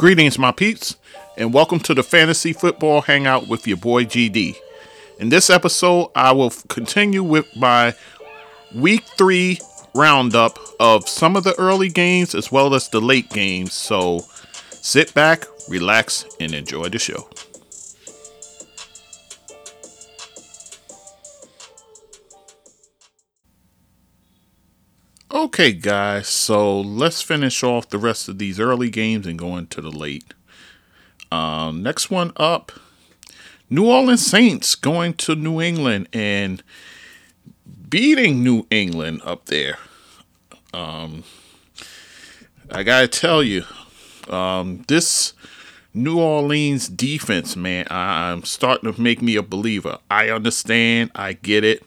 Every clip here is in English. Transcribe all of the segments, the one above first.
Greetings, my peeps, and welcome to the Fantasy Football Hangout with your boy GD. In this episode, I will continue with my week three roundup of some of the early games as well as the late games. So sit back, relax, and enjoy the show. Okay, guys, so let's finish off the rest of these early games and go into the late. Um, next one up New Orleans Saints going to New England and beating New England up there. Um, I gotta tell you, um, this New Orleans defense, man, I'm starting to make me a believer. I understand, I get it.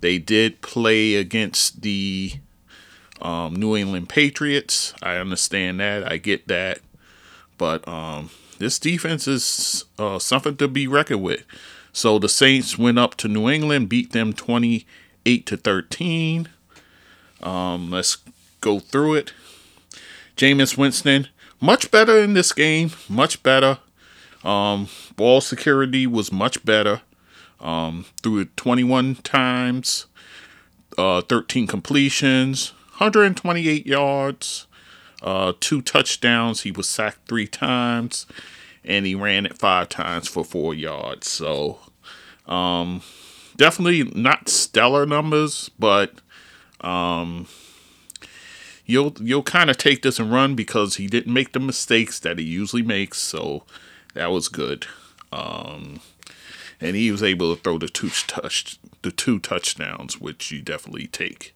They did play against the um, New England Patriots. I understand that. I get that. But um, this defense is uh, something to be reckoned with. So the Saints went up to New England, beat them 28 to 13. Um, let's go through it. Jameis Winston, much better in this game, much better. Um, ball security was much better. Um, threw it 21 times, uh, 13 completions, 128 yards, uh, two touchdowns. He was sacked three times, and he ran it five times for four yards. So, um, definitely not stellar numbers, but um, you'll you'll kind of take this and run because he didn't make the mistakes that he usually makes. So that was good. Um, and he was able to throw the two touch the two touchdowns, which you definitely take.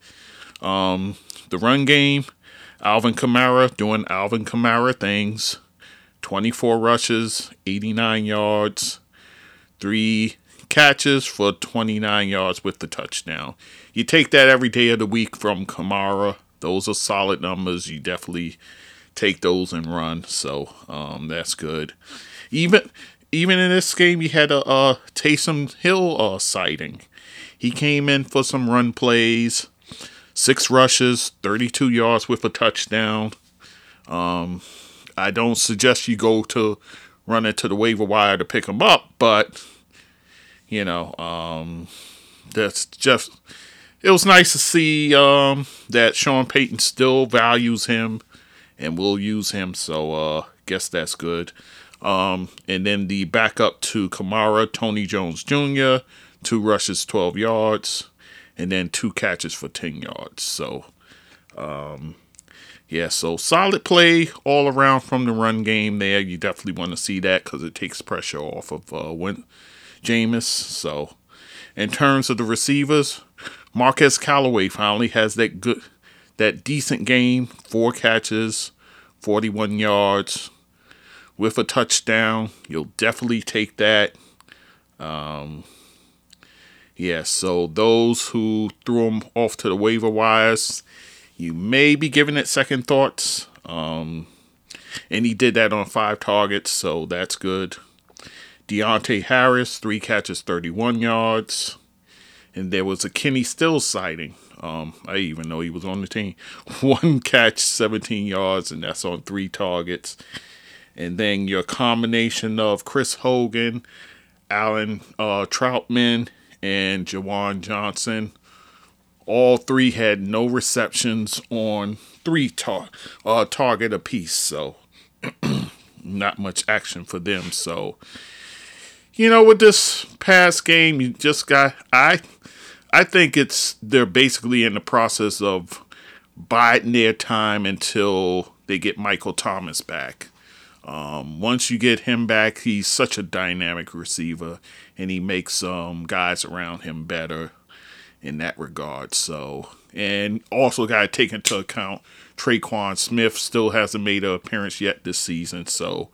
Um, the run game, Alvin Kamara doing Alvin Kamara things. 24 rushes, 89 yards, three catches for 29 yards with the touchdown. You take that every day of the week from Kamara. Those are solid numbers. You definitely take those and run. So um, that's good. Even even in this game, you had a, a Taysom Hill uh, sighting. He came in for some run plays six rushes, 32 yards with a touchdown. Um, I don't suggest you go to run into the waiver wire to pick him up, but you know, um, that's just it was nice to see um, that Sean Payton still values him and will use him. So uh, guess that's good. Um, and then the backup to Kamara, Tony Jones Jr., two rushes, 12 yards and then two catches for 10 yards. So, um, yeah, so solid play all around from the run game there. You definitely want to see that because it takes pressure off of uh, when Jameis. So, in terms of the receivers, Marquez Callaway finally has that good, that decent game. Four catches, 41 yards with a touchdown. You'll definitely take that. Um, yeah, so those who threw him off to the waiver wires, you may be giving it second thoughts. Um, and he did that on five targets, so that's good. Deonte Harris, three catches, 31 yards. And there was a Kenny Stills sighting. Um, I even know he was on the team. One catch, 17 yards, and that's on three targets. And then your combination of Chris Hogan, Alan uh, Trautman, and Juwan Johnson. All three had no receptions on three tar- uh, target apiece, so not much action for them. So, you know, with this past game, you just got I I think it's they're basically in the process of biding their time until they get Michael Thomas back. Um, once you get him back, he's such a dynamic receiver, and he makes um, guys around him better in that regard. So, and also got to take into account Tre'Quan Smith still hasn't made an appearance yet this season. So,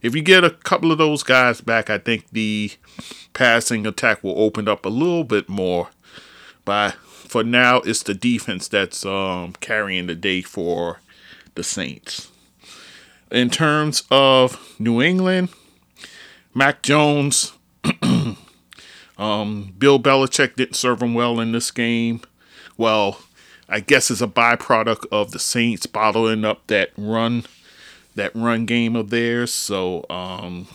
if you get a couple of those guys back, I think the passing attack will open up a little bit more. But for now, it's the defense that's um, carrying the day for the Saints. In terms of New England, Mac Jones, um, Bill Belichick didn't serve him well in this game. Well, I guess it's a byproduct of the Saints bottling up that run that run game of theirs. So um,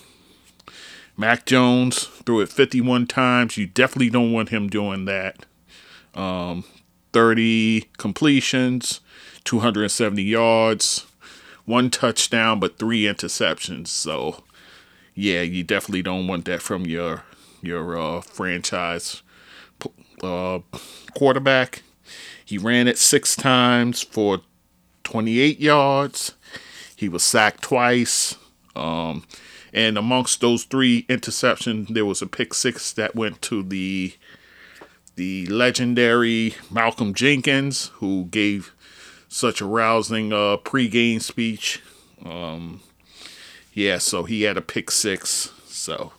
Mac Jones threw it 51 times. You definitely don't want him doing that. Um, 30 completions, 270 yards, one touchdown, but three interceptions. So, yeah, you definitely don't want that from your your uh, franchise uh, quarterback. He ran it six times for 28 yards. He was sacked twice. Um, and amongst those three interceptions, there was a pick six that went to the the legendary Malcolm Jenkins, who gave such a rousing uh, pregame speech. Um, yeah, so he had a pick six. So,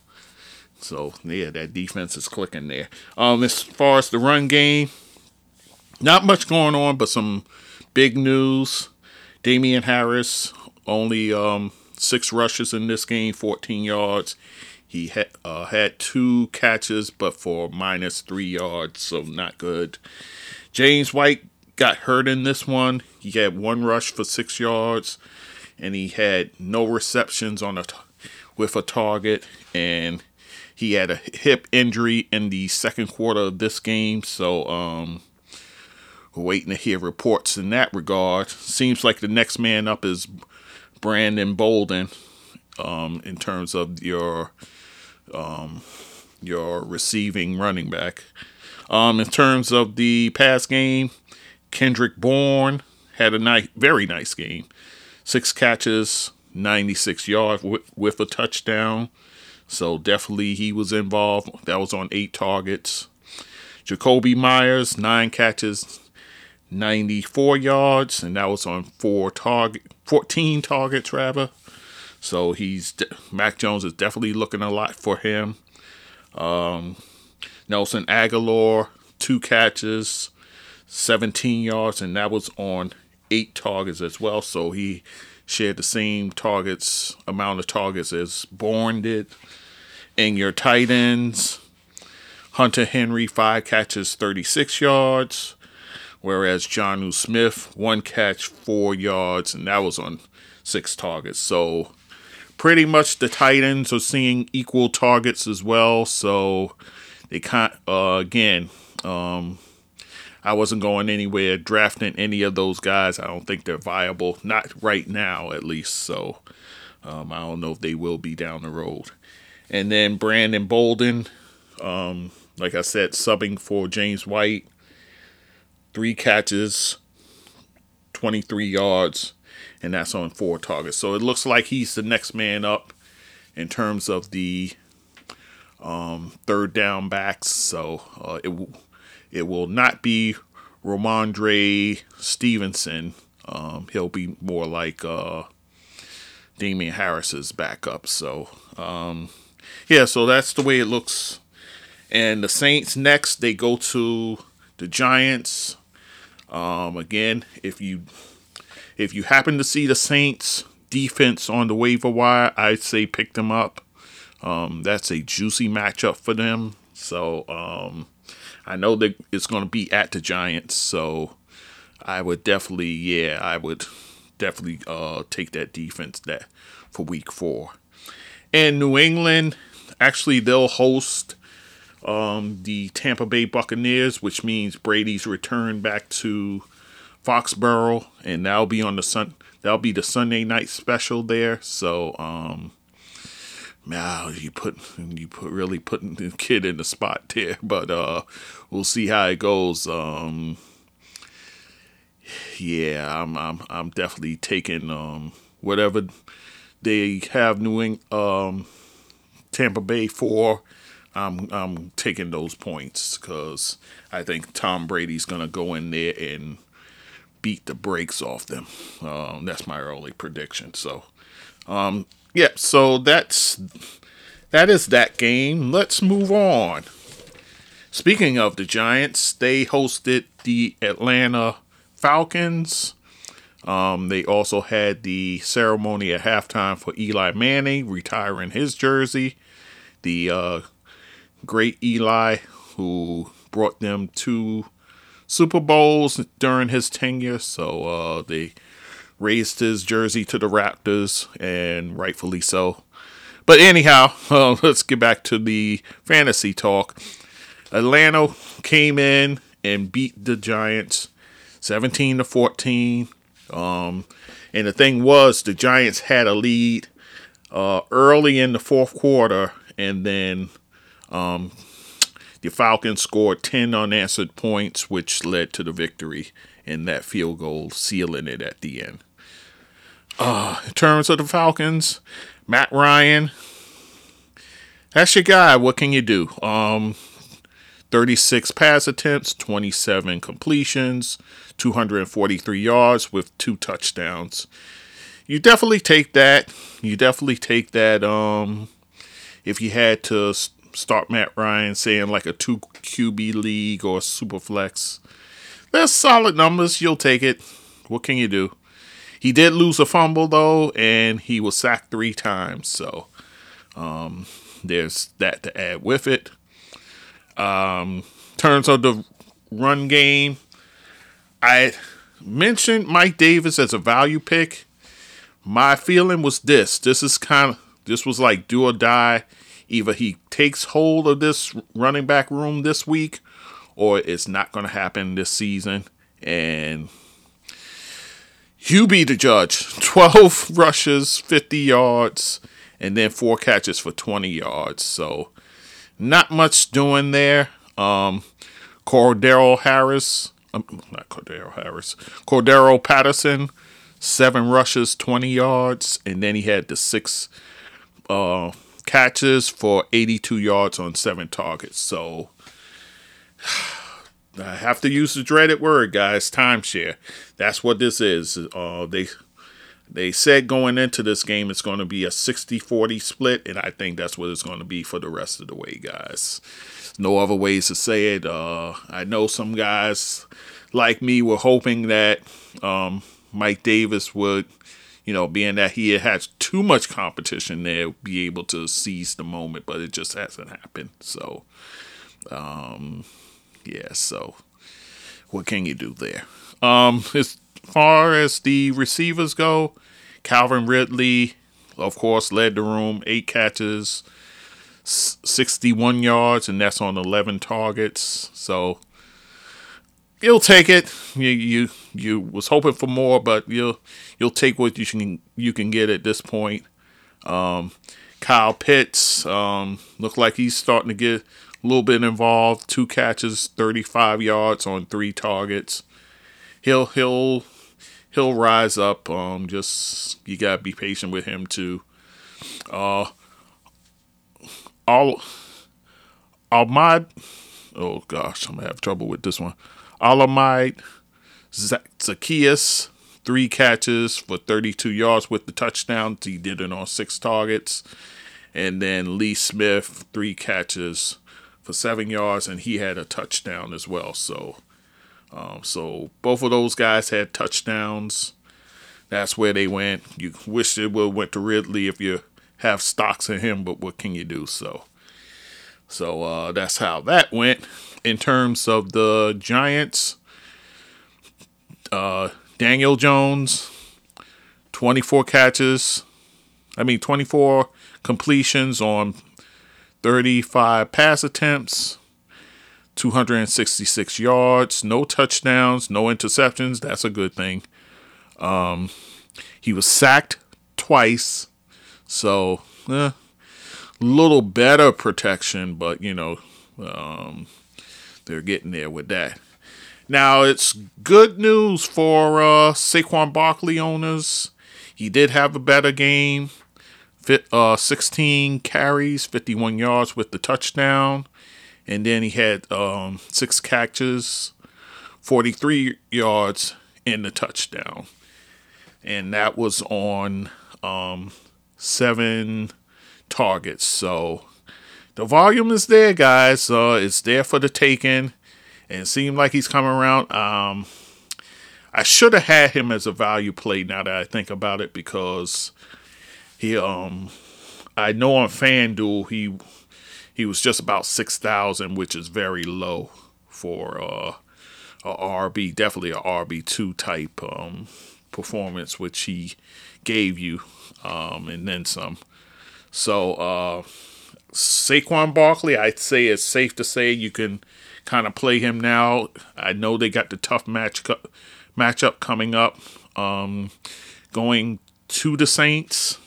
so yeah, that defense is clicking there. Um, as far as the run game, not much going on, but some big news. Damien Harris only um, six rushes in this game, 14 yards. He had uh, had two catches, but for minus three yards, so not good. James White got hurt in this one. He had one rush for six yards, and he had no receptions on a t- with a target, and he had a hip injury in the second quarter of this game. So, um, waiting to hear reports in that regard. Seems like the next man up is Brandon Bolden um, in terms of your um, your receiving running back. Um, in terms of the pass game, Kendrick Bourne had a nice, very nice game. Six catches, 96 yards with, with a touchdown. So definitely he was involved. That was on eight targets. Jakobi Meyers, nine catches, 94 yards, and that was on four target, 14 targets rather. So he's Mac Jones is definitely looking a lot for him. Um, Nelson Agholor, two catches, 17 yards, and that was on eight targets as well. So he shared the same targets amount of targets as Bourne did. And your tight ends, Hunter Henry, five catches, 36 yards whereas Jonnu Smith, one catch, four yards, and that was on six targets. So pretty much the Titans are seeing equal targets as well. So they can't, uh, again, um, I wasn't going anywhere drafting any of those guys. I don't think they're viable, not right now at least. So um, I don't know if they will be down the road. And then Brandon Bolden, um, like I said, subbing for James White three catches, 23 yards, and that's on four targets. So it looks like he's the next man up in terms of the um, third down backs. So uh, it it will not be Rhamondre Stevenson. Um, he'll be more like uh, Damien Harris's backup. So um, yeah, so that's the way it looks. And the Saints next, they go to the Giants. Um, again, if you if you happen to see the Saints defense on the waiver wire, I'd say pick them up. Um, that's a juicy matchup for them. So um, I know that it's going to be at the Giants. So I would definitely, yeah, I would definitely uh, take that defense that for Week Four. And New England, actually, they'll host um, the Tampa Bay Buccaneers, which means Brady's return back to Foxborough, and that'll be on the sun. That'll be the Sunday night special there. So, um, now you put you put really putting the kid in the spot there, but uh, we'll see how it goes. Um, yeah, I'm I'm I'm definitely taking um whatever they have New England um Tampa Bay for I'm I'm taking those points because I think Tom Brady's gonna go in there and beat the brakes off them. Um, that's my early prediction. So, um, yeah. So that's that is that game. Let's move on. Speaking of the Giants, they hosted the Atlanta Falcons. Um, they also had the ceremony at halftime for Eli Manning retiring his jersey. The uh, great Eli, who brought them two Super Bowls during his tenure. So uh, they raised his jersey to the Raptors, and rightfully so. But anyhow, uh, let's get back to the fantasy talk. Atlanta came in and beat the Giants 17 to 14. Um, and the thing was, the Giants had a lead uh, early in the fourth quarter, and then um, the Falcons scored 10 unanswered points, which led to the victory and that field goal sealing it at the end. Uh, in terms of the Falcons, Matt Ryan, that's your guy. What can you do? Um, 36 pass attempts, 27 completions, 243 yards with two touchdowns. You definitely take that. You definitely take that. Um, if you had to start Matt Ryan, saying like a two QB league or super flex, that's solid numbers. You'll take it. What can you do? He did lose a fumble though, and he was sacked three times. So um, there's that to add with it. Um, terms of the run game, I mentioned Mike Davis as a value pick. My feeling was this: this is kind of this was like do or die. Either he takes hold of this running back room this week, or it's not going to happen this season. And you be the judge. 12 rushes, 50 yards, and then four catches for 20 yards. So, not much doing there. Um, Cordarrelle Harris, um, not Cordarrelle Harris, Cordarrelle Patterson, seven rushes, 20 yards, and then he had the six uh, catches for 82 yards on seven targets. So I have to use the dreaded word, guys. Timeshare. That's what this is. Uh, they they said going into this game it's going to be a 60-40 split, and I think that's what it's going to be for the rest of the way, guys. No other ways to say it. Uh, I know some guys like me were hoping that um, Mike Davis would you know, being that he has too much competition there, be able to seize the moment, but it just hasn't happened. So, um, yeah, so what can you do there? Um, as far as the receivers go, Calvin Ridley, of course, led the room, eight catches, 61 yards, and that's on 11 targets. So, you'll take it. You you you was hoping for more, but you'll you'll take what you can you can get at this point. Um, Kyle Pitts um, looked like he's starting to get a little bit involved. Two catches, 35 yards on three targets. He'll he'll he'll rise up. Um, just you gotta be patient with him too. Uh, all Ahmad. Oh gosh, I'm gonna have trouble with this one. Olamide, Zaccheaus, three catches for 32 yards with the touchdown. He did it on six targets. And then Lee Smith, three catches for seven yards, and he had a touchdown as well. So, um, so both of those guys had touchdowns. That's where they went. You wish it would went to Ridley if you have stocks in him, but what can you do? So, so uh, that's how that went in terms of the Giants, uh, Daniel Jones, 24 catches. I mean, 24 completions on 35 pass attempts, 266 yards, no touchdowns, no interceptions. That's a good thing. Um, he was sacked twice, so eh, little better protection, but you know, um, they're getting there with that. Now it's good news for uh, Saquon Barkley owners. He did have a better game. Uh, 16 carries, 51 yards with the touchdown, and then he had um, six catches, 43 yards in the touchdown, and that was on um, seven targets. So the volume is there, guys. Uh, it's there for the taking, and it seemed like he's coming around. Um, I should have had him as a value play now that I think about it because he um I know on FanDuel he he was just about six thousand, which is very low for uh a RB, definitely a RB two type um performance, which he gave you, um, and then some. So uh, Saquon Barkley, I'd say it's safe to say you can kind of play him now. I know they got the tough match matchup coming up, um, going to the Saints.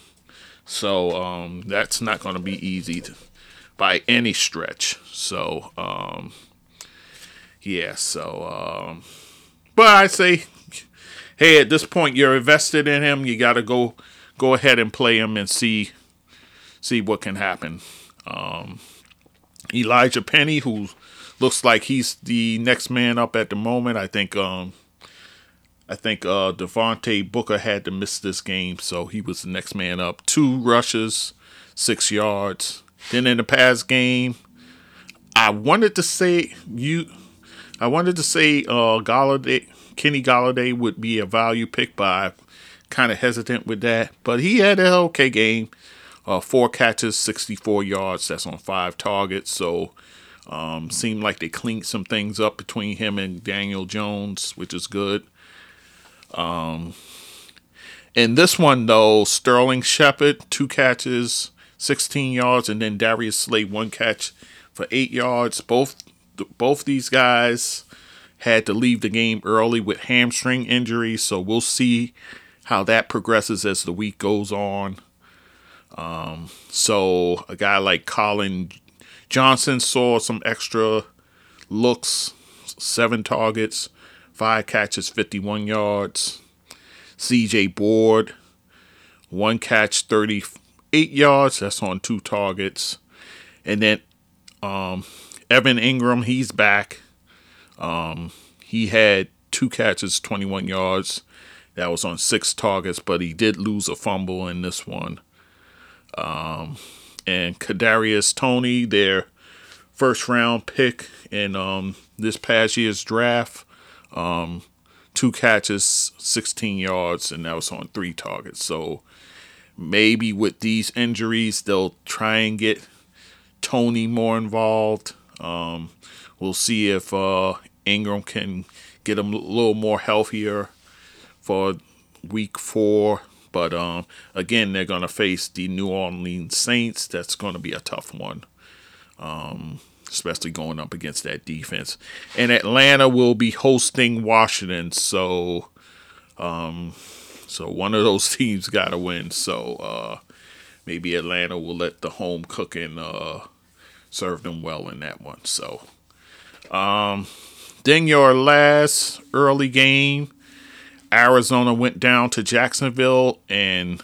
So um, that's not going to be easy to, by any stretch. So um, yeah, so um, but I say, hey, at this point you're invested in him. You got to go go ahead and play him and see see what can happen. Um, Elijhaa Penny, who looks like he's the next man up at the moment. I think um, I think uh, Devontae Booker had to miss this game, so he was the next man up. Two rushes, six yards. Then in the past game, I wanted to say you, I wanted to say uh, Golladay, Kenny Golladay would be a value pick, but I kind of hesitant with that. But he had an okay game. Uh, four catches, 64 yards. That's on five targets. So um, seemed like they cleaned some things up between him and Daniel Jones, which is good. Um, in this one, though, Sterling Shepard, two catches, 16 yards, and then Darius Slay, one catch for eight yards. Both both these guys had to leave the game early with hamstring injuries, so we'll see how that progresses as the week goes on. Um, so a guy like Collin Johnson saw some extra looks, seven targets, five catches, 51 yards. CJ Board, one catch, 38 yards. That's on two targets. And then um, Evan Engram, he's back. Um, he had two catches, 21 yards. That was on six targets, but he did lose a fumble in this one. Um, and Kadarius Toney, their first round pick in um, this past year's draft, um, two catches, 16 yards, and that was on three targets. So maybe with these injuries, they'll try and get Toney more involved. Um, we'll see if uh, Engram can get him a little more healthier for week four. But um, again, they're going to face the New Orleans Saints. That's going to be a tough one. Um, especially going up against that defense. And Atlanta will be hosting Washington, so um, so one of those teams got to win. So uh, maybe Atlanta will let the home cooking uh, serve them well in that one. So um, then your last early game, Arizona went down to Jacksonville and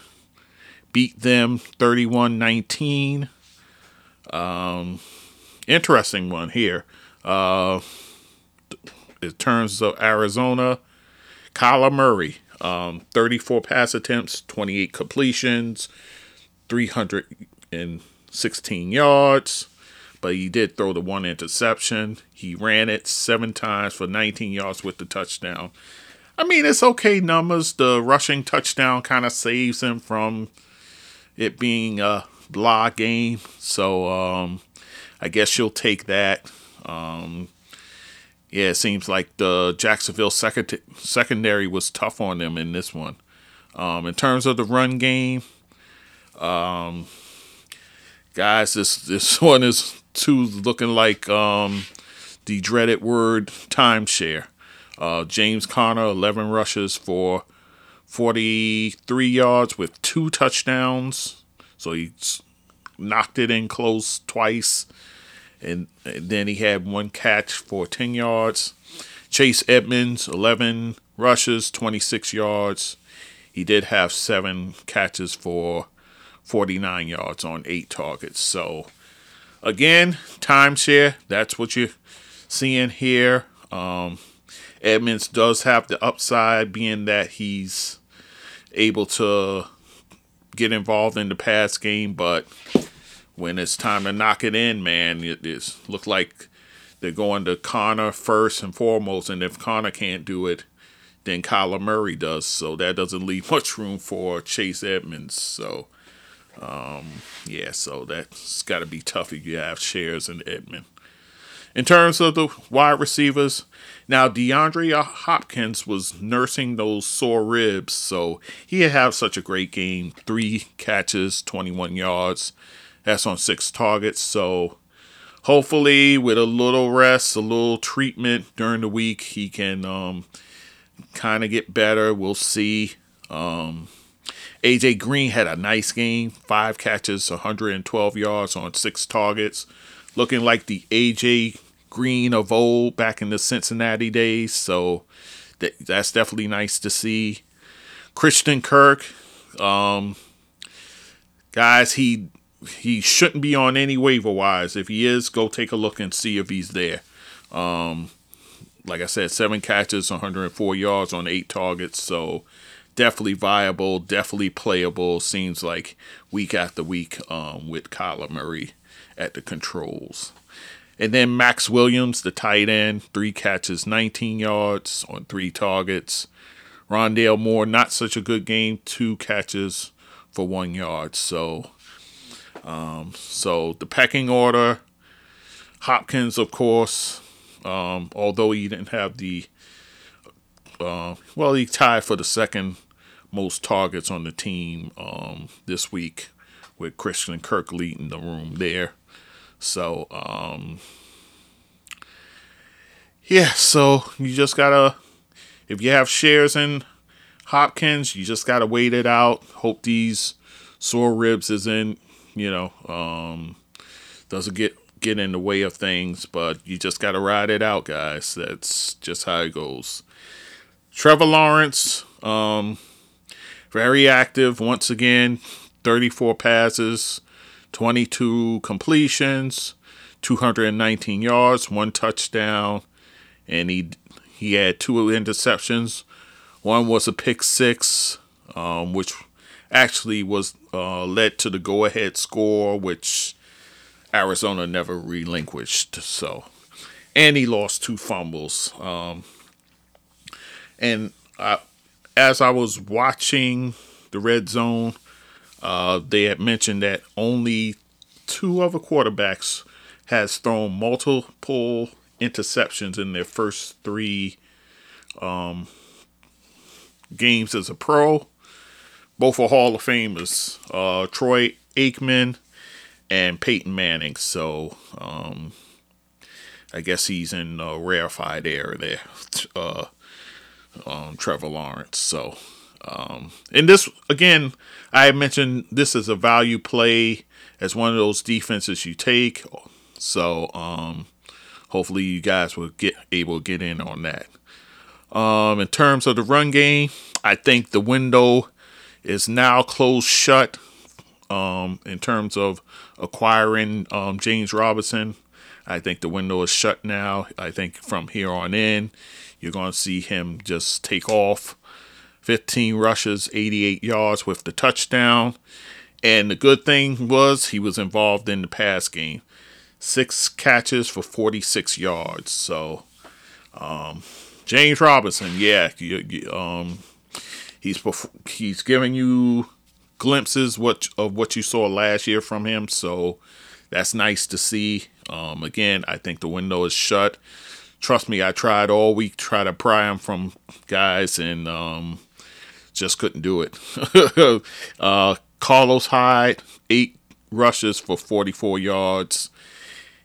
beat them 31 19. Um, interesting one here. Uh, in terms of Arizona, Kyler Murray, um, 34 pass attempts, 28 completions, 316 yards, but he did throw the one interception. He ran it seven times for 19 yards with the touchdown. I mean, it's okay numbers. The rushing touchdown kind of saves him from it being a blah game. So, um, I guess you'll take that. Um, yeah, it seems like the Jacksonville second- secondary was tough on them in this one. Um, in terms of the run game, um, guys, this this one is too looking like um, the dreaded word timeshare. Uh, James Conner, 11 rushes for 43 yards with two touchdowns. So he knocked it in close twice. And, then he had one catch for 10 yards. Chase Edmonds, 11 rushes, 26 yards. He did have seven catches for 49 yards on eight targets. So, again, timeshare. That's what you're seeing here. Um, Edmonds does have the upside, being that he's able to get involved in the pass game, but when it's time to knock it in, man, it is look like they're going to Conner first and foremost, and if Conner can't do it, then Kyler Murray does. So that doesn't leave much room for Chase Edmonds. So um, yeah, so that's got to be tough if you have shares in Edmond. In terms of the wide receivers, now DeAndre Hopkins was nursing those sore ribs, so he had such a great game. Three catches, 21 yards. That's on six targets. So hopefully, with a little rest, a little treatment during the week, he can um, kind of get better. We'll see. Um, AJ Green had a nice game, five catches, 112 yards on six targets, looking like the AJ Green of old back in the Cincinnati days. So that, that's definitely nice to see. Christian Kirk, um, guys, he he shouldn't be on any waiver wise. If he is, go take a look and see if he's there. Um, like I said, seven catches, 104 yards on eight targets. So definitely viable, definitely playable. Seems like week after week um, with Kyler Murray at the controls. And then Maxx Williams, the tight end, three catches, 19 yards on three targets. Rondale Moore, not such a good game, two catches for one yard. So, um, so the pecking order, Hopkins, of course, um, although he didn't have the, uh, well, he tied for the second most targets on the team um, this week with Christian Kirk leading the room there. So, um, yeah, so you just gotta, if you have shares in Hopkins, you just gotta wait it out. Hope these sore ribs is in, you know, um, doesn't get get in the way of things, but you just gotta ride it out, guys. That's just how it goes. Trevor Lawrence, um, very active once again, 34 passes, 22 completions, 219 yards, one touchdown, and he he had two interceptions. One was a pick six, um, which actually was uh, led to the go-ahead score, which Arizona never relinquished. So, and he lost two fumbles. Um, and I, as I was watching the red zone, uh, they had mentioned that only two other quarterbacks has thrown multiple interceptions in their first three um, games as a pro. Both are Hall of Famers, uh, Troy Aikman and Peyton Manning. So um, I guess he's in a rarefied air there. Uh, um, Trevor Lawrence. So, um, and this again, I mentioned this is a value play as one of those defenses you take. So, um, hopefully you guys will get able to get in on that. Um, in terms of the run game, I think the window is now closed shut. Um, in terms of acquiring um, James Robinson, I think the window is shut now. I think from here on in, you're going to see him just take off. 15 rushes, 88 yards with the touchdown. And the good thing was he was involved in the pass game. Six catches for 46 yards. So, um, James Robinson, yeah, you, you, um, he's he's giving you glimpses what of what you saw last year from him. So that's nice to see. Um, again, I think the window is shut trust me, I tried all week try to pry him from guys and um, just couldn't do it. uh, Carlos Hyde, eight rushes for 44 yards.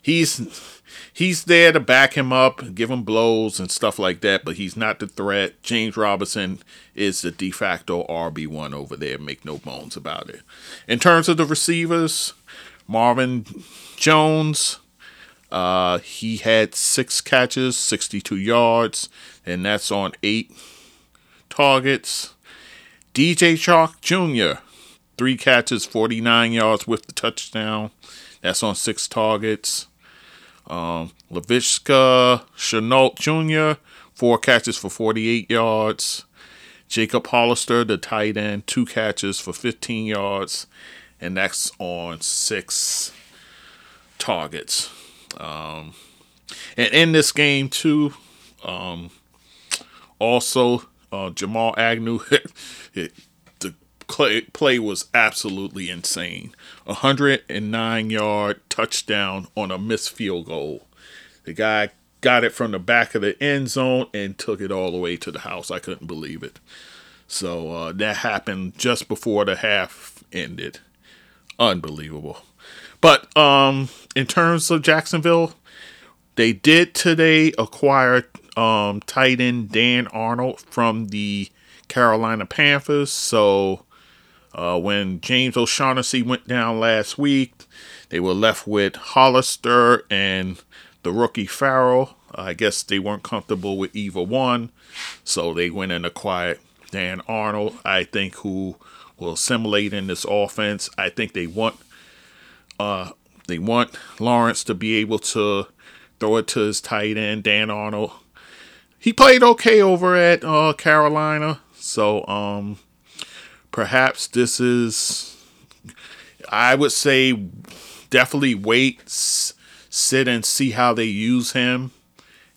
He's he's there to back him up, give him blows and stuff like that, but he's not the threat. James Robinson is the de facto RB1 over there, make no bones about it. In terms of the receivers, Marvin Jones, uh, he had six catches, 62 yards, and that's on eight targets. DJ Chark Jr., three catches, 49 yards with the touchdown. That's on six targets. Um, Laviska Shenault Jr., four catches for 48 yards. Jacob Hollister, the tight end, two catches for 15 yards, and that's on six targets. Um, and in this game too, um, also uh, Jamal Agnew, it, the play, play was absolutely insane. 109 yard touchdown on a missed field goal. The guy got it from the back of the end zone and took it all the way to the house. I couldn't believe it. So uh, that happened just before the half ended. Unbelievable. But um, in terms of Jacksonville, they did today acquire um, tight end Dan Arnold from the Carolina Panthers. So uh, when James O'Shaughnessy went down last week, they were left with Hollister and the rookie Farrell. I guess they weren't comfortable with either one, so they went and acquired Dan Arnold. I think who will assimilate in this offense. I think they want uh, they want Lawrence to be able to throw it to his tight end Dan Arnold. He played okay over at uh, Carolina, so um, perhaps this is. I would say definitely wait, s- sit and see how they use him,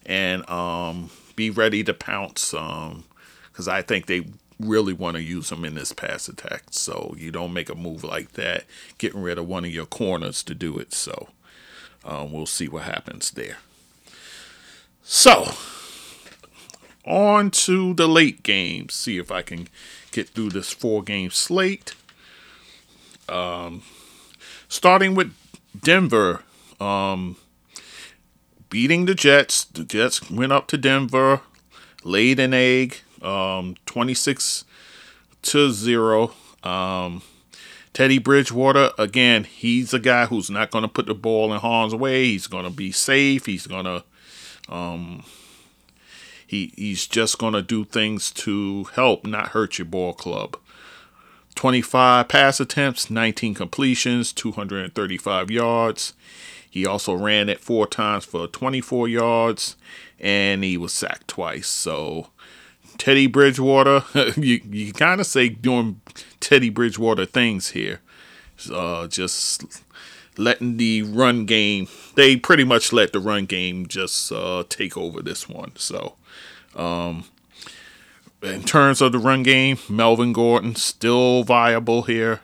and um, be ready to pounce. Because I think they really want to use him in this pass attack. So you don't make a move like that, getting rid of one of your corners to do it. So um, we'll see what happens there. So on to the late games. See if I can get through this four game slate. Um, starting with Denver. Um, beating the Jets. The Jets went up to Denver, laid an egg, um, 26 to 0. Um, Teddy Bridgewater, again, he's a guy who's not going to put the ball in harm's way. He's going to be safe. He's going to, um, he, he's just going to do things to help, not hurt your ball club. 25 pass attempts, 19 completions, 235 yards. He also ran it four times for 24 yards, and he was sacked twice. So Teddy Bridgewater, you you kind of say doing Teddy Bridgewater things here. Uh, just letting the run game. They pretty much let the run game just uh, take over this one. So, um, in terms of the run game, Melvin Gordon still viable here.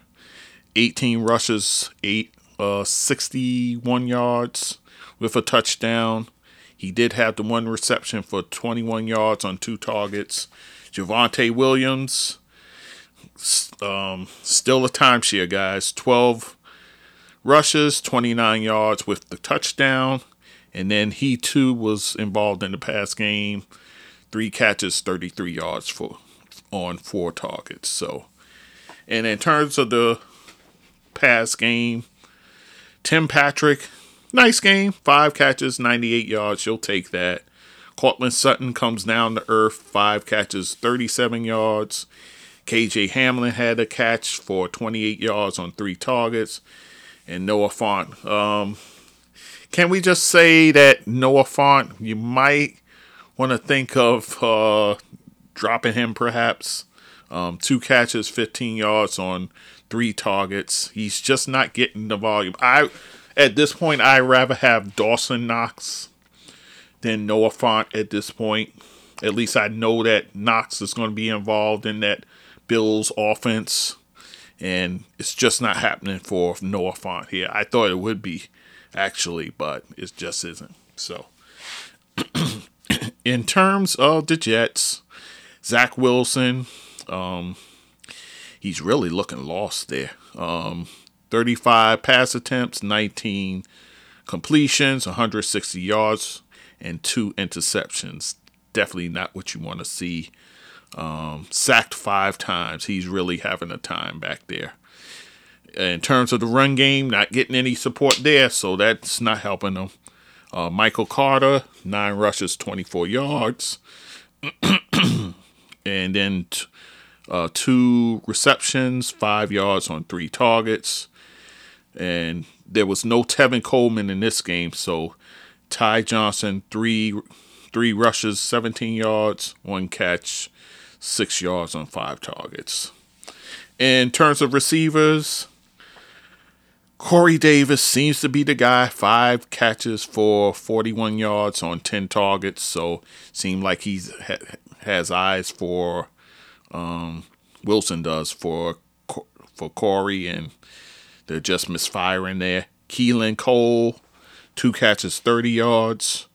18 rushes, eight uh, 61 yards with a touchdown. He did have the one reception for 21 yards on two targets. Javonte Williams, um, still a timeshare, guys. 12 rushes, 29 yards with the touchdown. And then he too was involved in the pass game. Three catches, 33 yards for on four targets. So, and in terms of the pass game, Tim Patrick, Nice game. Five catches, 98 yards. You'll take that. Courtland Sutton comes down to earth. Five catches, 37 yards. KJ Hamler had a catch for 28 yards on three targets. And Noah Fant. Um, can we just say that Noah Fant, you might want to think of uh, dropping him perhaps? Um, two catches, 15 yards on three targets. He's just not getting the volume. I at this point, I'd rather have Dawson Knox than Noah Fant at this point. At least I know that Knox is going to be involved in that Bills offense. And it's just not happening for Noah Fant here. I thought it would be, actually, but it just isn't. So, in terms of the Jets, Zach Wilson, um, he's really looking lost there. Um, 35 pass attempts, 19 completions, 160 yards, and two interceptions. Definitely not what you want to see. Um, sacked five times. He's really having a time back there. In terms of the run game, not getting any support there, so that's not helping them. Uh, Michael Carter, nine rushes, 24 yards. and then t- uh, two receptions, five yards on three targets and there was no Tevin Coleman in this game. So Ty Johnson three three rushes, 17 yards, one catch, six yards on five targets. In terms of receivers, Corey Davis seems to be the guy. Five catches for 41 yards on 10 targets. So seemed like he ha- has eyes for um, Wilson does for for Corey and they're just misfiring there. Keelan Cole, two catches, 30 yards.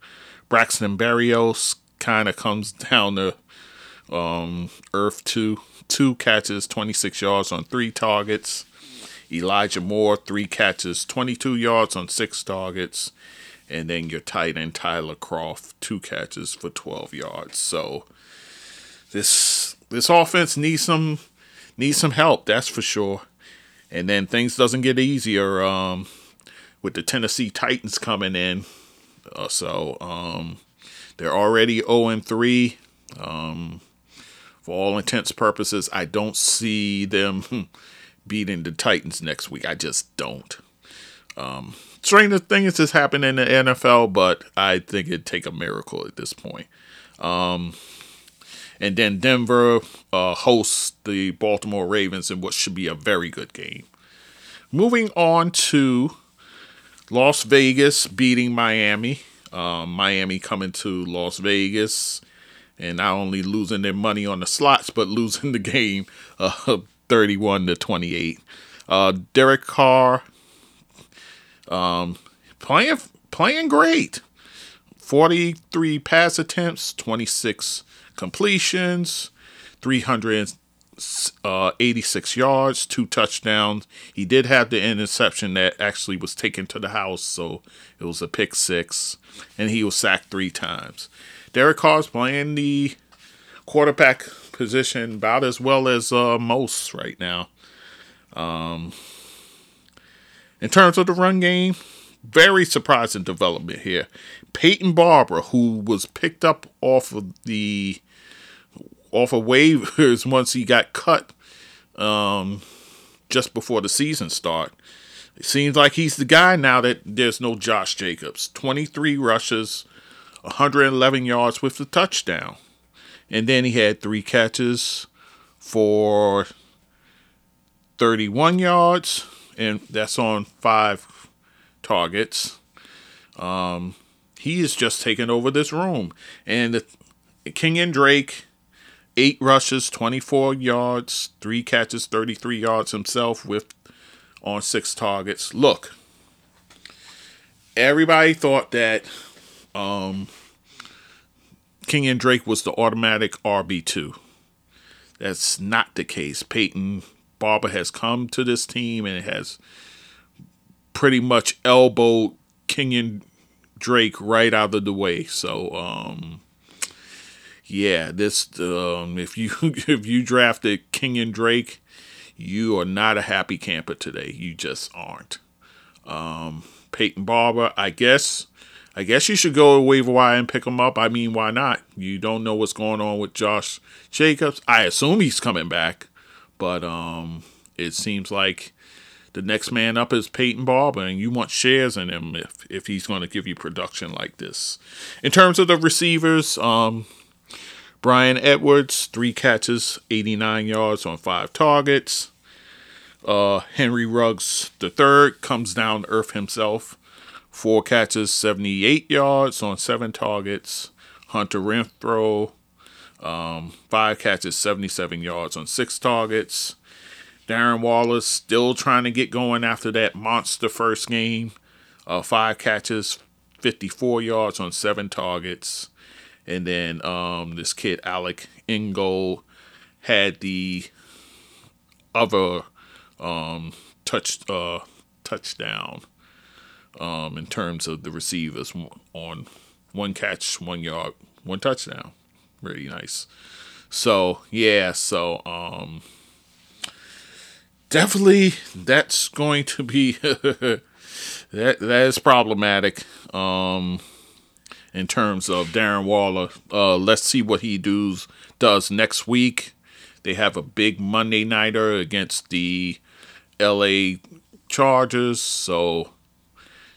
Braxton Berrios kind of comes down to um, earth two, two catches, 26 yards on three targets. Elijah Moore, three catches, 22 yards on six targets. And then your tight end Tyler Kroft, two catches for 12 yards. So this this offense needs some needs some help, that's for sure. And then things doesn't get easier um, with the Tennessee Titans coming in. Uh, so um, they're already 0 and 3. Um, for all intents purposes, I don't see them beating the Titans next week. I just don't. Um, strange things has happened in the NFL, but I think it'd take a miracle at this point. Um, and then Denver uh, hosts the Baltimore Ravens in what should be a very good game. Moving on to Las Vegas beating Miami. Um, Miami coming to Las Vegas and not only losing their money on the slots, but losing the game uh, 31 to 28. Uh, Derek Carr um, playing playing great. 43 pass attempts, 26 completions, 386 yards, two touchdowns. He did have the interception that actually was taken to the house, so it was a pick six, and he was sacked three times. Derek Carr's playing the quarterback position about as well as uh, most right now. Um, in terms of the run game, very surprising development here. Peyton Barber, who was picked up off of the off of waivers once he got cut um, just before the season start. It seems like he's the guy now that there's no Josh Jacobs. 23 rushes, 111 yards with the touchdown. And then he had three catches for 31 yards, and that's on five targets. Um, he is just taking over this room. And the, Kenyan Drake, eight rushes, 24 yards, three catches, 33 yards himself with on six targets. Look, everybody thought that um, Kenyan Drake was the automatic RB2. That's not the case. Peyton Barber has come to this team and has pretty much elbowed Kenyan Drake right out of the way. So, um, yeah, this um, if you if you drafted Kenyan Drake, you are not a happy camper today. You just aren't. Um, Peyton Barber, I guess I guess you should go to waiver wire and pick him up. I mean, why not? You don't know what's going on with Josh Jacobs. I assume he's coming back, but um, it seems like the next man up is Peyton Barber, and you want shares in him if if he's going to give you production like this. In terms of the receivers, um, Bryan Edwards, three catches, 89 yards on five targets. Uh, Henry Ruggs the third comes down to earth himself Four catches, 78 yards on seven targets. Hunter Renfrow, um, five catches, 77 yards on six targets. Darren Waller still trying to get going after that monster first game. Uh, five catches, 54 yards on seven targets. And then um, this kid, Alec Ingold, had the other um, touch uh, touchdown um, in terms of the receivers on one catch, one yard, one touchdown. Really nice. So yeah, so um, definitely that's going to be that that is problematic. Um, in terms of Darren Waller, uh, let's see what he does does next week. They have a big Monday nighter against the L.A. Chargers, so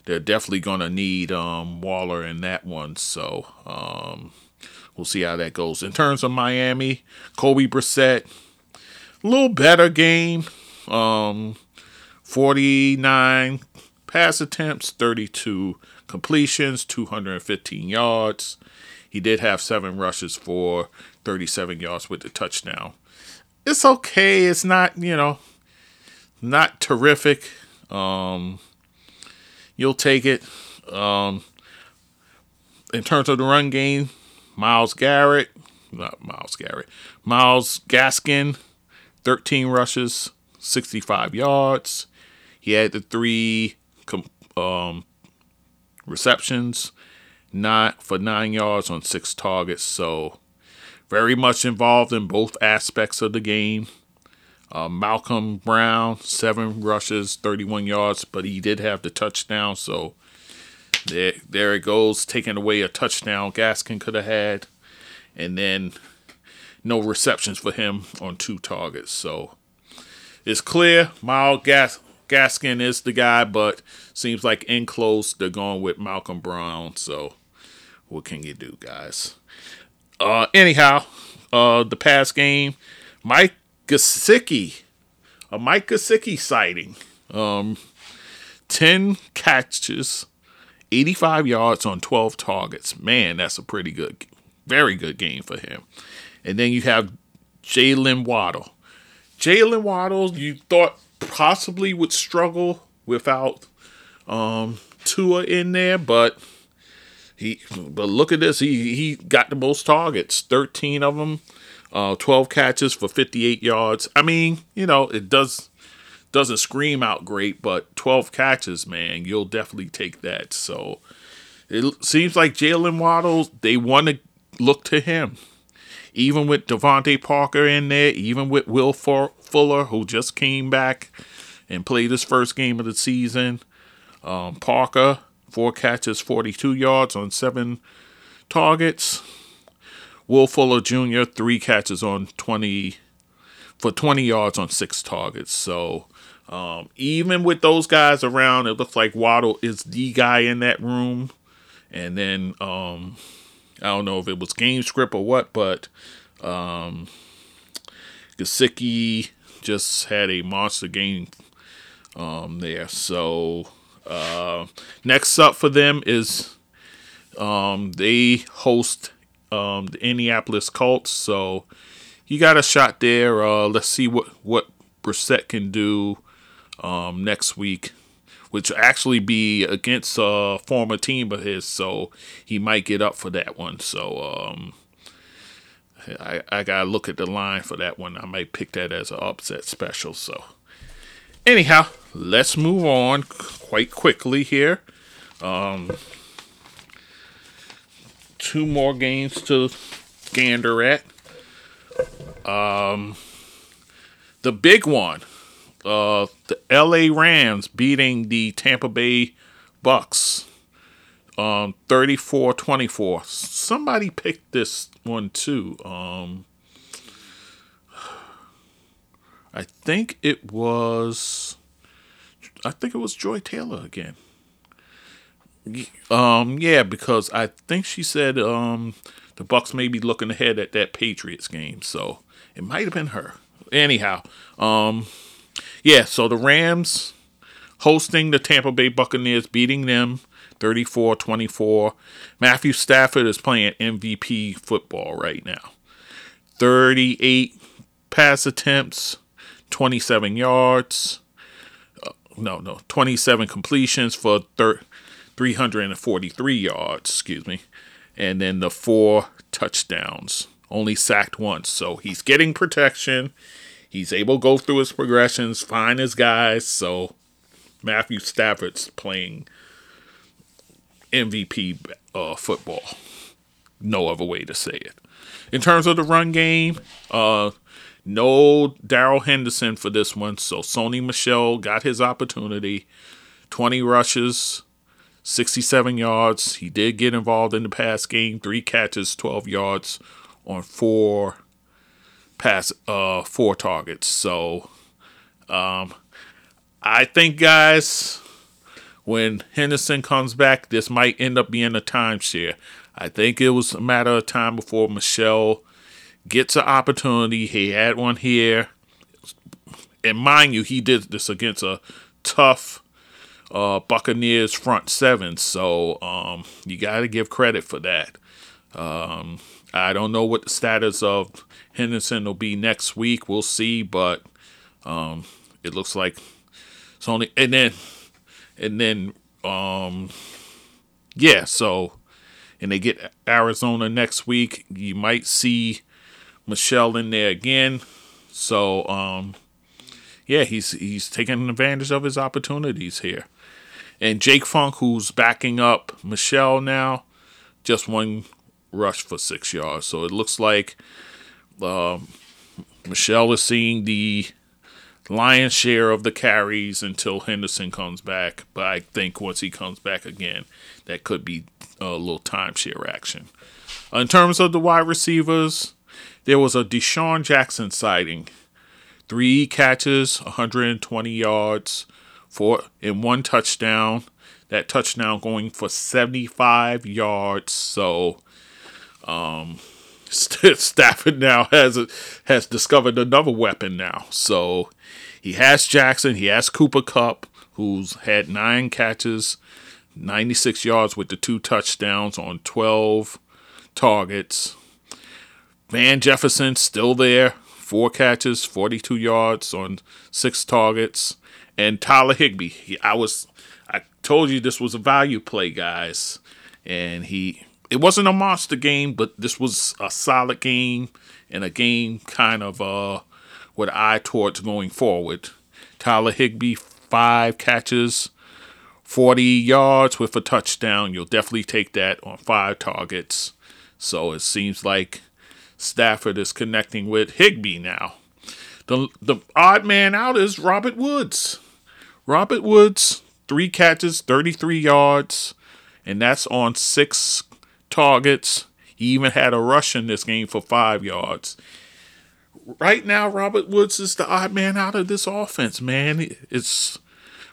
they're definitely going to need um, Waller in that one. So um, we'll see how that goes. In terms of Miami, Kobe Brissett, a little better game. Um, 49 pass attempts, 32 completions, 215 yards. He did have seven rushes for 37 yards with the touchdown. It's okay. It's not, you know, not terrific. Um, you'll take it. Um, in terms of the run game, Myles Garrett, not Myles Garrett, Myles Gaskin, 13 rushes, 65 yards. He had the three um, receptions, not for nine yards on six targets. So very much involved in both aspects of the game. Uh, Malcolm Brown, seven rushes, 31 yards, but he did have the touchdown. So there, there it goes, taking away a touchdown Gaskin could have had. And then no receptions for him on two targets. So it's clear Myles Gas- Gaskin is the guy, but seems like in close they're going with Malcolm Brown. So what can you do, guys? Uh, anyhow, uh, the past game, Mike Gesicki, a Mike Gesicki sighting. Um, 10 catches, 85 yards on 12 targets. Man, that's a pretty good, very good game for him. And then you have Jaylen Waddle. Jaylen Waddle, you thought possibly would struggle without um, Tua in there, but he. But look at this. He he got the most targets, thirteen of them, uh, twelve catches for fifty-eight yards. I mean, you know, it does doesn't scream out great, but twelve catches, man, you'll definitely take that. So it seems like Jaylen Waddles, they want to look to him. Even with DeVante Parker in there, even with Will Fuller, who just came back and played his first game of the season. Um, Parker, four catches, 42 yards on seven targets. Will Fuller Jr., three catches on 20 for 20 yards on six targets. So um, even with those guys around, it looks like Waddle is the guy in that room. And then um, I don't know if it was game script or what, but um, Gesicki just had a monster game um, there. So uh, next up for them is um, they host um, the Indianapolis Colts. So you got a shot there. Uh, let's see what what Brissett can do um, next week which will actually be against a former team of his, so he might get up for that one. So um, I, I gotta look at the line for that one. I might pick that as an upset special. So anyhow, let's move on quite quickly here. Um, two more games to gander at. Um, the big one uh, the LA Rams beating the Tampa Bay Bucks um 34-24. Somebody picked this one too. Um I think it was I think it was Joy Taylor again. Um yeah, because I think she said um the Bucks may be looking ahead at that Patriots game, so it might have been her. Anyhow, um yeah, so the Rams hosting the Tampa Bay Buccaneers, beating them 34 24. Matthew Stafford is playing MVP football right now. 38 pass attempts, 27 yards. Uh, no, no, 27 completions for thir- 343 yards, excuse me. And then the four touchdowns, only sacked once. So he's getting protection. He's able to go through his progressions, find his guys. So Matthew Stafford's playing MVP uh, football. No other way to say it. In terms of the run game, uh, no Darrell Henderson for this one. So Sony Michel got his opportunity. 20 rushes, 67 yards. He did get involved in the pass game. Three catches, 12 yards on four pass uh four targets. So um I think guys when Henderson comes back, this might end up being a timeshare. I think it was a matter of time before Michel gets an opportunity. He had one here. And mind you, he did this against a tough uh, Buccaneers front seven. So um, you got to give credit for that. Um, I don't know what the status of Henderson will be next week. We'll see, but um, it looks like it's only and then and then um, yeah. So and they get Arizona next week, you might see Michel in there again. So, um, yeah, he's he's taking advantage of his opportunities here. And Jake Funk, who's backing up Michel now, just one rush for six yards. So it looks like uh, Michel is seeing the lion's share of the carries until Henderson comes back. But I think once he comes back again, that could be a little timeshare action. In terms of the wide receivers, there was a DeSean Jackson sighting. Three catches, 120 yards, four in one touchdown. That touchdown going for 75 yards. So, um, Stafford now has a, has discovered another weapon now. So he has Jackson, he has Cooper Kupp, who's had nine catches, 96 yards with the two touchdowns on 12 targets. Van Jefferson still there, four catches, 42 yards on six targets. And Tyler Higbee. I was, I told you this was a value play, guys, and he, it wasn't a monster game, but this was a solid game and a game kind of uh with eye towards going forward. Tyler Higbee five catches, 40 yards with a touchdown. You'll definitely take that on five targets. So it seems like Stafford is connecting with Higbee now. The, the odd man out is Robert Woods. Robert Woods, three catches, 33 yards, and that's on six targets. He even had a rush in this game for five yards right now, Robert Woods is the odd man out of this offense, man. It's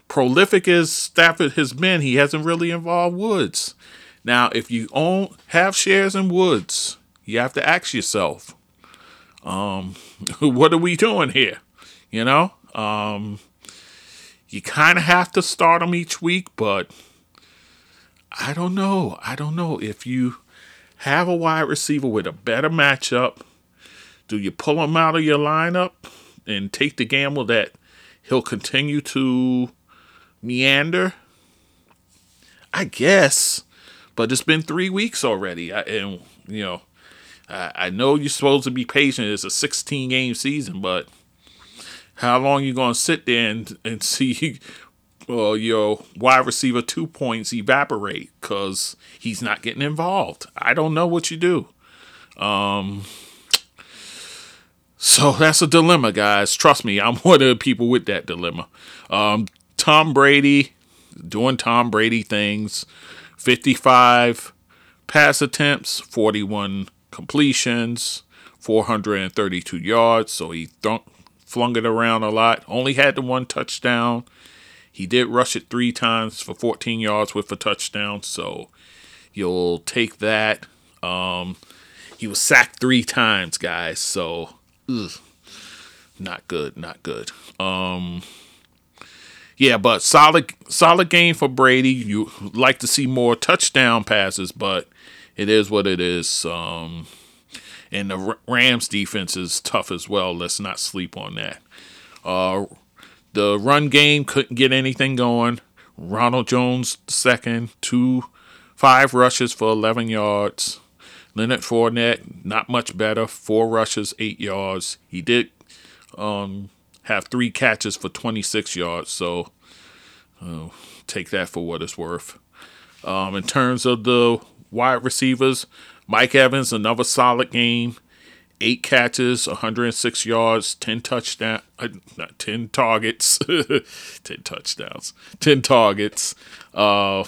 prolific as Stafford has been. He hasn't really involved Woods. Now, if you own have shares in Woods, you have to ask yourself, um, what are we doing here? You know, um, you kind of have to start them each week, but I don't know. I don't know if you have a wide receiver with a better matchup do you pull him out of your lineup and take the gamble that he'll continue to meander? I guess, but it's been three weeks already, I, and you know, I, I know you're supposed to be patient. It's a 16 game season, but how long you gonna sit there and, and see uh, your wide receiver two points evaporate because he's not getting involved? I don't know what you do. Um, so that's a dilemma, guys. Trust me, I'm one of the people with that dilemma. Um, Tom Brady doing Tom Brady things 55 pass attempts, 41 completions, 432 yards. So he th- flung it around a lot. Only had the one touchdown. He did rush it three times for 14 yards with a touchdown. So you'll take that. Um, he was sacked three times, guys. So ugh, not good, not good. Um, yeah, but solid, solid game for Brady. You like to see more touchdown passes, but it is what it is. Um, and the Rams defense is tough as well. Let's not sleep on that. Uh, the run game couldn't get anything going. Ronald Jones second, two, five rushes for 11 yards. Leonard Fournette, not much better. Four rushes, eight yards. He did um, have three catches for 26 yards, so uh, take that for what it's worth. Um, in terms of the wide receivers, Mike Evans, another solid game. Eight catches, 106 yards, 10 touchdown, uh, not 10 targets, 10 touchdowns, 10 targets. Uh,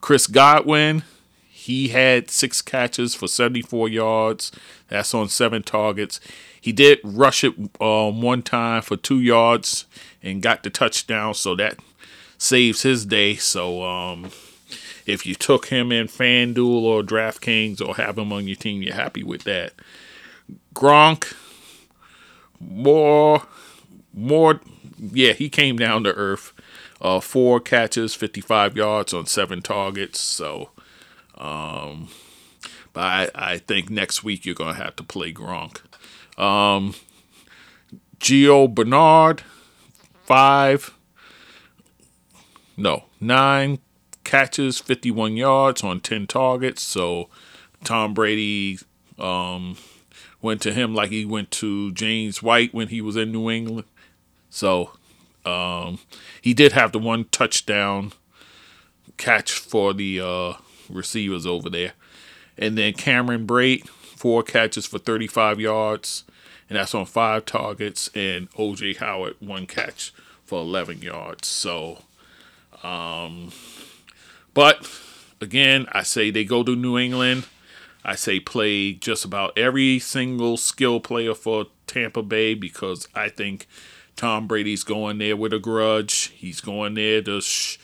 Chris Godwin, he had six catches for 74 yards. That's on seven targets. He did rush it um, one time for two yards and got the touchdown, so that saves his day. So um, if you took him in FanDuel or DraftKings or have him on your team, you're happy with that. Gronk, more, more, yeah, he came down to earth. Uh, four catches, 55 yards on seven targets. So um, but I, I think next week you're going to have to play Gronk. Um, Gio Bernard, five, no, nine catches, 51 yards on 10 targets. So Tom Brady um, went to him like he went to James White when he was in New England. So um, he did have the one touchdown catch for the uh, receivers over there. And then Cameron Brate, four catches for 35 yards, and that's on five targets. And OJ Howard, one catch for 11 yards. So, um, but again, I say they go to New England. I say play just about every single skill player for Tampa Bay because I think Tom Brady's going there with a grudge. He's going there to sh-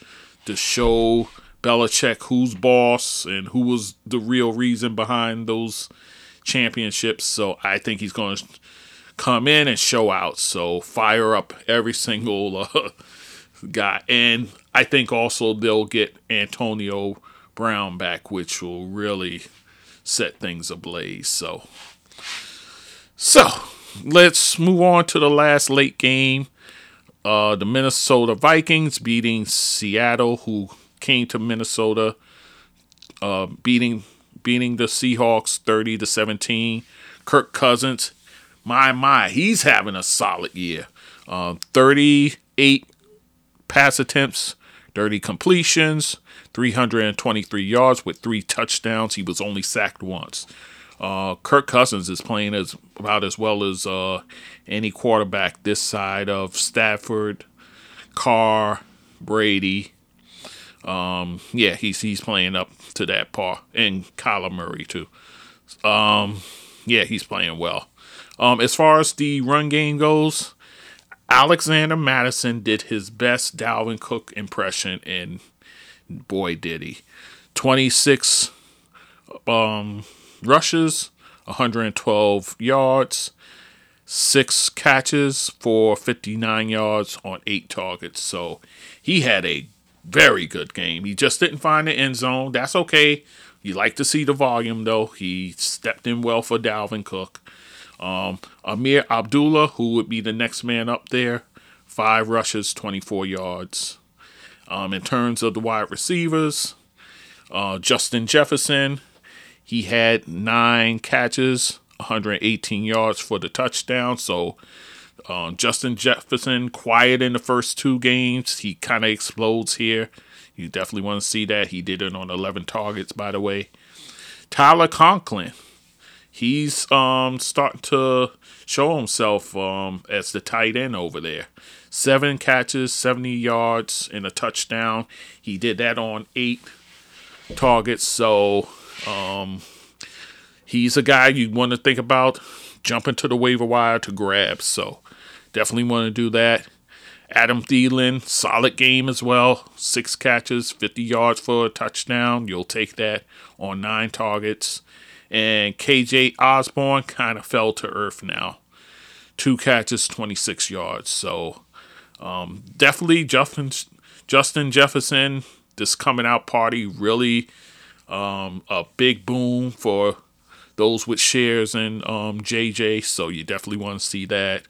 to show Belichick who's boss and who was the real reason behind those championships. So I think he's going to come in and show out. So fire up every single uh, guy. And I think also they'll get Antonio Brown back, which will really set things ablaze. So, so let's move on to the last late game. Uh, the Minnesota Vikings beating Seattle, who came to Minnesota, uh, beating beating the Seahawks thirty to seventeen. Kirk Cousins, my my, he's having a solid year. Uh, thirty eight pass attempts, thirty completions, three hundred and twenty three yards with three touchdowns. He was only sacked once. Uh, Kirk Cousins is playing as about as well as uh, any quarterback this side of Stafford, Carr, Brady. Um, yeah, he's he's playing up to that par, and Kyler Murray too. Um, yeah, he's playing well. Um, as far as the run game goes, Alexander Mattison did his best Dalvin Cook impression, and boy did he. Twenty six um rushes, 112 yards, six catches for 59 yards on eight targets. So he had a very good game. He just didn't find the end zone. That's okay. You like to see the volume, though. He stepped in well for Dalvin Cook. Um, Ameer Abdullah, who would be the next man up there, five rushes, 24 yards. Um, in terms of the wide receivers, uh, Justin Jefferson, he had nine catches, 118 yards for the touchdown. So um, Justin Jefferson, quiet in the first two games. He kind of explodes here. You definitely want to see that. He did it on 11 targets, by the way. Tyler Conklin, he's um, starting to show himself um, as the tight end over there. Seven catches, 70 yards, and a touchdown. He did that on eight targets. So um, he's a guy you want to think about jumping to the waiver wire to grab. So definitely want to do that. Adam Thielen, solid game as well. Six catches, 50 yards for a touchdown. You'll take that on nine targets. And KJ Osborn kind of fell to earth now. Two catches, 26 yards. So um, definitely Justin, Justin Jefferson, this coming out party really um, a big boom for those with shares in um, JJ, so you definitely want to see that.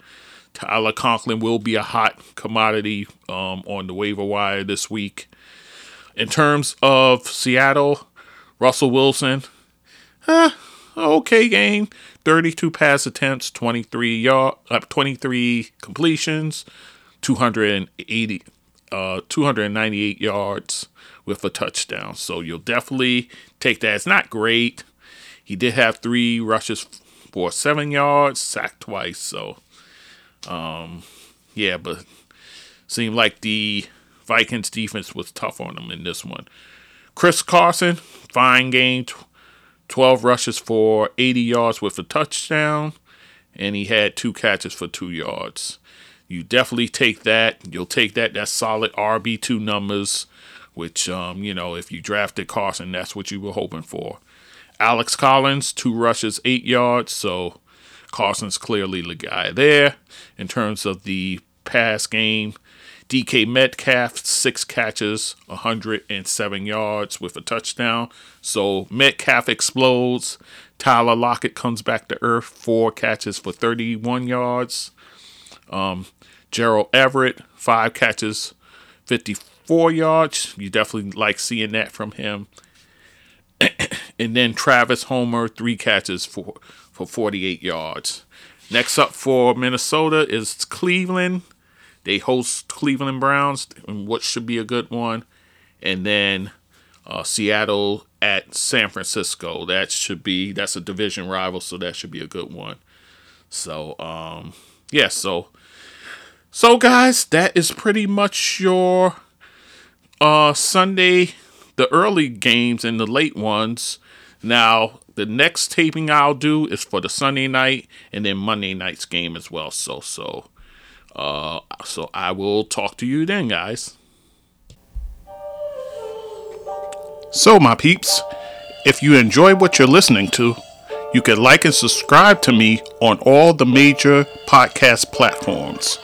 Tyler Conklin will be a hot commodity um, on the waiver wire this week. In terms of Seattle, Russell Wilson, eh, okay game. 32 pass attempts, 23 yard, uh, 23 completions, 280, uh, 298 yards with a touchdown. So you'll definitely take that. It's not great. He did have three rushes for seven yards, sacked twice. So, um, yeah, but seemed like the Vikings defense was tough on him in this one. Chris Carson, fine game, 12 rushes for 80 yards with a touchdown, and he had two catches for two yards. You definitely take that. You'll take that. That's solid RB2 numbers which, um, you know, if you drafted Carson, that's what you were hoping for. Alex Collins, two rushes, eight yards. So Carson's clearly the guy there. In terms of the pass game, DK Metcalf, six catches, 107 yards with a touchdown. So Metcalf explodes. Tyler Lockett comes back to earth, four catches for 31 yards. Um, Gerald Everett, five catches, 54 yards. You definitely like seeing that from him. and then Travis Homer, three catches for, for 48 yards. Next up for Minnesota is Cleveland. They host Cleveland Browns, and what should be a good one. And then uh, Seattle at San Francisco. That should be that's a division rival, so that should be a good one. So um, yeah, so so guys, that is pretty much your uh, Sunday, the early games and the late ones. Now the next taping I'll do is for the Sunday night and then Monday night's game as well. So so uh, so I will talk to you then, guys. So, my peeps, if you enjoy what you're listening to, you can like and subscribe to me on all the major podcast platforms.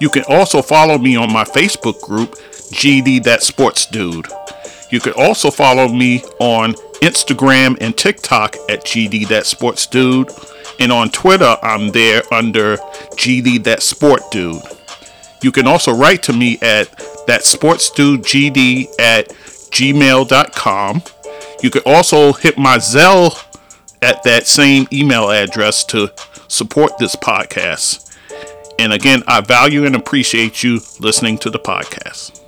You can also follow me on my Facebook group, GD That Sports Dude. You can also follow me on Instagram and TikTok at GD That Sports Dude. And on Twitter, I'm there under GD That Sport Dude. You can also write to me at that sports dude GD at gmail.com. You can also hit my Zelle at that same email address to support this podcast. And again, I value and appreciate you listening to the podcast.